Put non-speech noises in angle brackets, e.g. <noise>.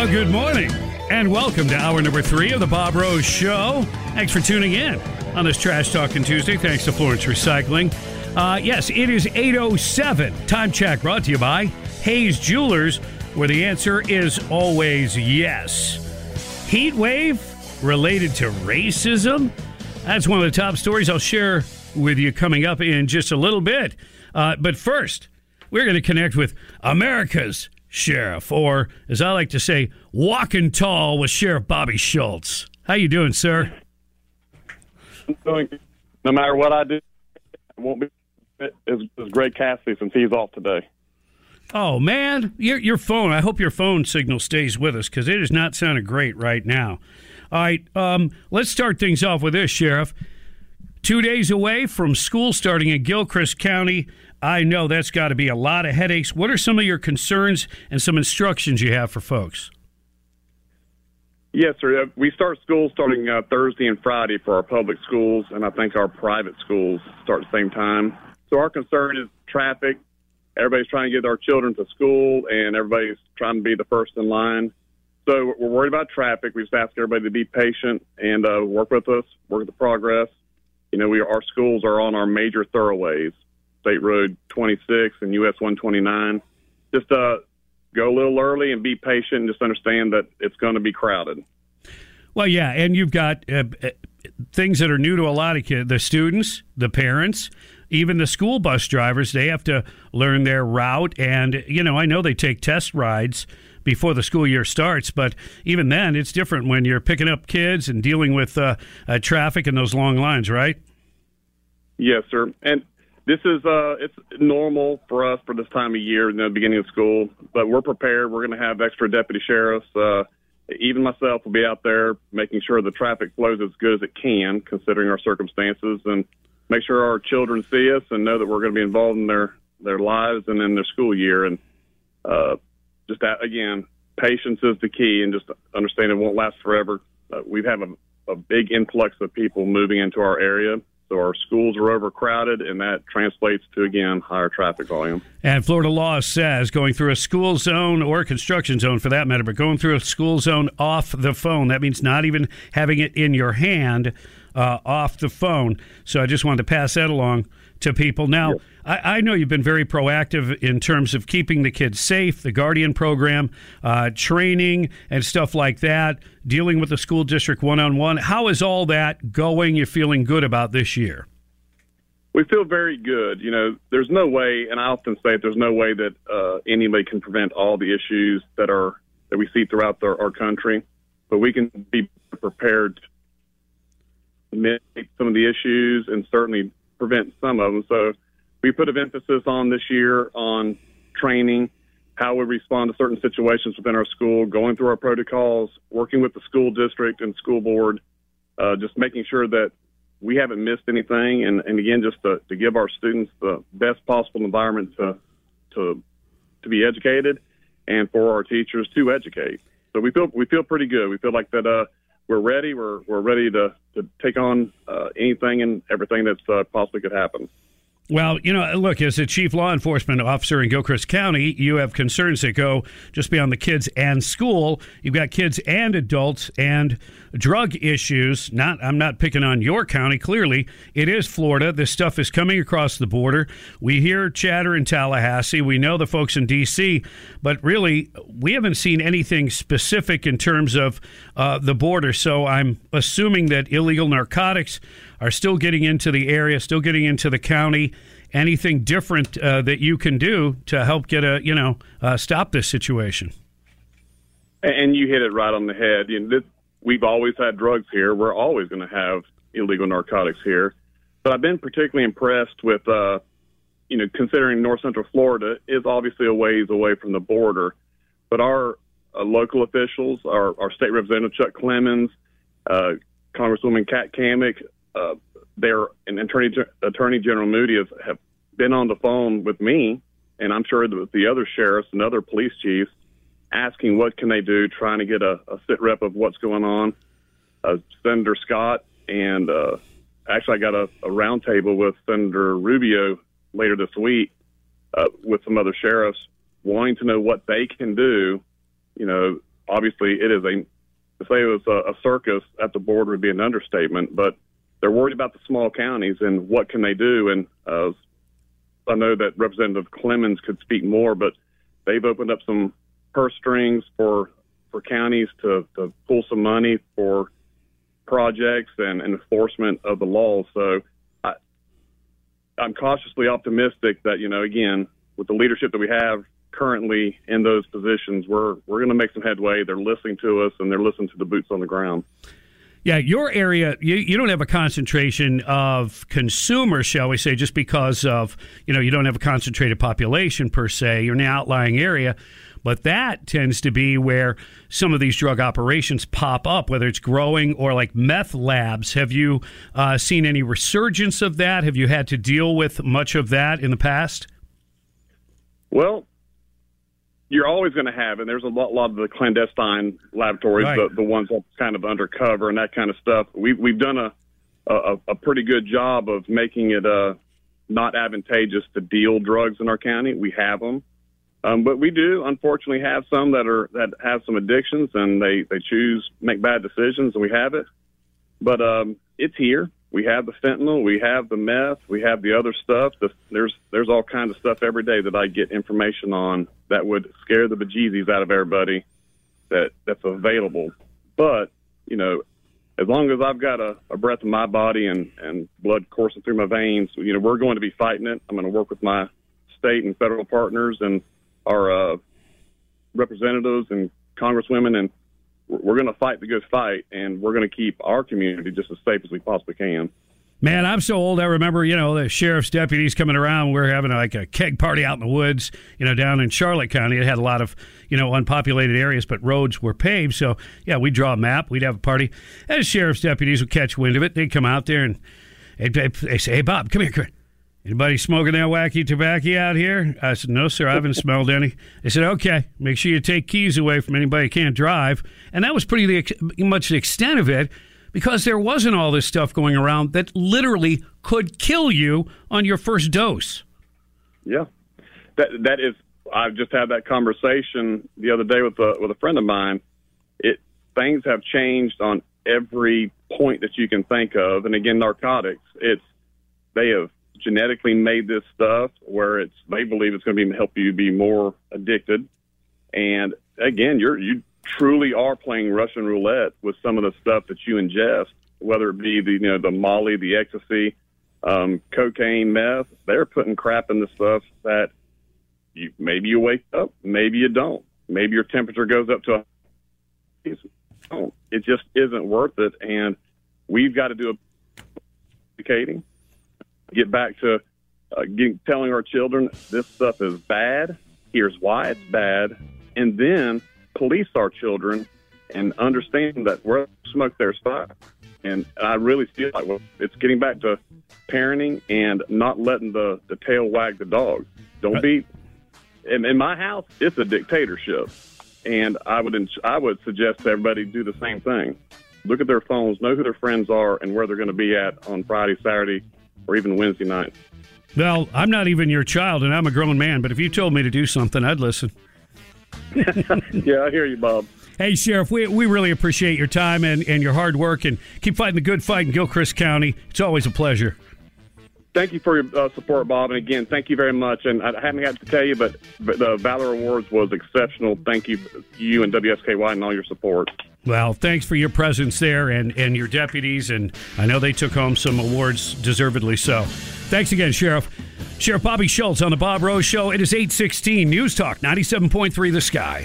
Well, good morning, and welcome to hour number three of the Bob Rose Show. Thanks for tuning in on this Trash Talking Tuesday. Thanks to Florence Recycling. Uh, yes, it is 8.07. Time check brought to you by Hayes Jewelers, where the answer is always yes. Heat wave related to racism? That's one of the top stories I'll share with you coming up in just a little bit. Uh, but first, we're going to connect with America's sheriff, or as I like to say, walking tall with Sheriff Bobby Schultz. How you doing, sir? I'm doing no matter what I do, it won't be as, as Greg Cassidy since he's off today. Oh man, your your phone. I hope your phone signal stays with us because it is not sounding great right now. All right, um, let's start things off with this, Sheriff. Two days away from school starting in Gilchrist County. I know that's got to be a lot of headaches. What are some of your concerns and some instructions you have for folks? Yes, sir. We start school starting uh, Thursday and Friday for our public schools, and I think our private schools start at the same time. So our concern is traffic. Everybody's trying to get our children to school, and everybody's trying to be the first in line. So we're worried about traffic. We just ask everybody to be patient and uh, work with us, work with the progress. You know, we our schools are on our major thoroughways, State Road 26 and US 129. Just uh, go a little early and be patient and just understand that it's going to be crowded. Well, yeah, and you've got uh, uh, things that are new to a lot of kids, the students, the parents, even the school bus drivers. They have to learn their route, and you know, I know they take test rides before the school year starts, but even then, it's different when you're picking up kids and dealing with uh, uh, traffic and those long lines, right? Yes, sir. And this is uh, it's normal for us for this time of year in the beginning of school, but we're prepared. We're going to have extra deputy sheriffs. Uh, even myself will be out there making sure the traffic flows as good as it can, considering our circumstances, and make sure our children see us and know that we're going to be involved in their their lives and in their school year. And uh, just that, again, patience is the key, and just understand it won't last forever. Uh, we have a, a big influx of people moving into our area so our schools are overcrowded, and that translates to, again, higher traffic volume. And Florida law says going through a school zone or construction zone for that matter, but going through a school zone off the phone, that means not even having it in your hand uh, off the phone. So I just wanted to pass that along to people. Now, yes. I, I, know you've been very proactive in terms of keeping the kids safe, the Guardian program, uh, training, and stuff like that, dealing with the school district one on one. How is all that going? You're feeling good about this year? We feel very good. You know, there's no way, and I often say it, there's no way that uh, anybody can prevent all the issues that are that we see throughout the, our country, but we can be prepared to mitigate some of the issues and certainly prevent some of them. So we put an emphasis on this year on training, how we respond to certain situations within our school, going through our protocols, working with the school district and school board, uh, just making sure that we haven't missed anything, and, and again, just to, to give our students the best possible environment to to to be educated, and for our teachers to educate. So we feel we feel pretty good. We feel like that uh, we're ready. We're we're ready to to take on uh, anything and everything that's uh, possibly could happen. Well, you know, look, as a chief law enforcement officer in Gilchrist County, you have concerns that go just beyond the kids and school. You've got kids and adults and drug issues. Not, I'm not picking on your county. Clearly, it is Florida. This stuff is coming across the border. We hear chatter in Tallahassee. We know the folks in D.C., but really, we haven't seen anything specific in terms of uh, the border. So I'm assuming that illegal narcotics are still getting into the area, still getting into the county. Anything different uh, that you can do to help get a you know uh, stop this situation? And you hit it right on the head. You know, this, we've always had drugs here. We're always going to have illegal narcotics here. But I've been particularly impressed with, uh, you know, considering North Central Florida is obviously a ways away from the border, but our uh, local officials, our, our state representative Chuck Clemons, uh, Congresswoman Kat Cammack, uh, there and Attorney Attorney General Moody have, have been on the phone with me, and I'm sure with the other sheriffs and other police chiefs, asking what can they do, trying to get a, a sit rep of what's going on. Uh, Senator Scott and uh, actually I got a, a roundtable with Senator Rubio later this week uh, with some other sheriffs wanting to know what they can do. You know, obviously it is a to say it was a, a circus at the border would be an understatement, but they're worried about the small counties and what can they do. And uh, I know that Representative Clemons could speak more, but they've opened up some purse strings for for counties to, to pull some money for projects and, enforcement of the laws. So I, I'm cautiously optimistic that you know again with the leadership that we have currently in those positions, we're we're going to make some headway. They're listening to us and they're listening to the boots on the ground. Yeah, your area, you, you don't have a concentration of consumers, shall we say, just because of, you know, you don't have a concentrated population per se. You're in the outlying area. But that tends to be where some of these drug operations pop up, whether it's growing or like meth labs. Have you uh, seen any resurgence of that? Have you had to deal with much of that in the past? Well, you're always going to have, and there's a lot, lot of the clandestine laboratories, right. the, the ones that's kind of undercover and that kind of stuff. We've we've done a a, a pretty good job of making it uh, not advantageous to deal drugs in our county. We have them, um, but we do unfortunately have some that are that have some addictions and they they choose make bad decisions, and we have it. But um, it's here we have the fentanyl, we have the meth, we have the other stuff. The, there's there's all kinds of stuff every day that I get information on that would scare the bejesus out of everybody that that's available. But you know, as long as I've got a, a breath in my body and and blood coursing through my veins, you know, we're going to be fighting it. I'm going to work with my state and federal partners and our uh, representatives and congresswomen and we're going to fight the good fight, and we're going to keep our community just as safe as we possibly can. Man, I'm so old. I remember, you know, the sheriff's deputies coming around. We are having like a keg party out in the woods, you know, down in Charlotte County. It had a lot of, you know, unpopulated areas, but roads were paved. So, yeah, we'd draw a map. We'd have a party. And the sheriff's deputies would catch wind of it. They'd come out there and they'd, they'd say, hey, Bob, come here, come here. Anybody smoking that wacky tobacco out here? I said, No, sir, I haven't smelled any. They said, Okay, make sure you take keys away from anybody who can't drive. And that was pretty much the extent of it because there wasn't all this stuff going around that literally could kill you on your first dose. Yeah. That that is I've just had that conversation the other day with a with a friend of mine. It things have changed on every point that you can think of. And again, narcotics, it's they have genetically made this stuff where it's they believe it's going to be help you be more addicted. And again, you're you truly are playing Russian roulette with some of the stuff that you ingest, whether it be the you know the Molly, the ecstasy, um, cocaine, meth. They're putting crap in the stuff that you maybe you wake up, maybe you don't. Maybe your temperature goes up to a it just isn't worth it, and we've got to do a educating get back to uh, getting, telling our children this stuff is bad. Here's why it's bad, and then police our children and understand that where smoke there's fire. And I really feel like well, it's getting back to parenting and not letting the, the tail wag the dog. Don't be in, in my house. It's a dictatorship, and I would I would suggest everybody do the same thing. Look at their phones, know who their friends are, and where they're going to be at on Friday, Saturday, or even Wednesday night. Well, I'm not even your child, and I'm a grown man. But if you told me to do something, I'd listen. <laughs> yeah, I hear you, Bob. Hey, Sheriff, we, we really appreciate your time and, and your hard work, and keep fighting the good fight in Gilchrist County. It's always a pleasure. Thank you for your uh, support, Bob. And again, thank you very much. And I haven't got to tell you, but, but the Valor Awards was exceptional. Thank you, you and WSKY, and all your support. Well, thanks for your presence there and, and your deputies. And I know they took home some awards, deservedly so. Thanks again, Sheriff. Sheriff Bobby Schultz on the Bob Rose Show. It is 816 News Talk 97.3 The Sky.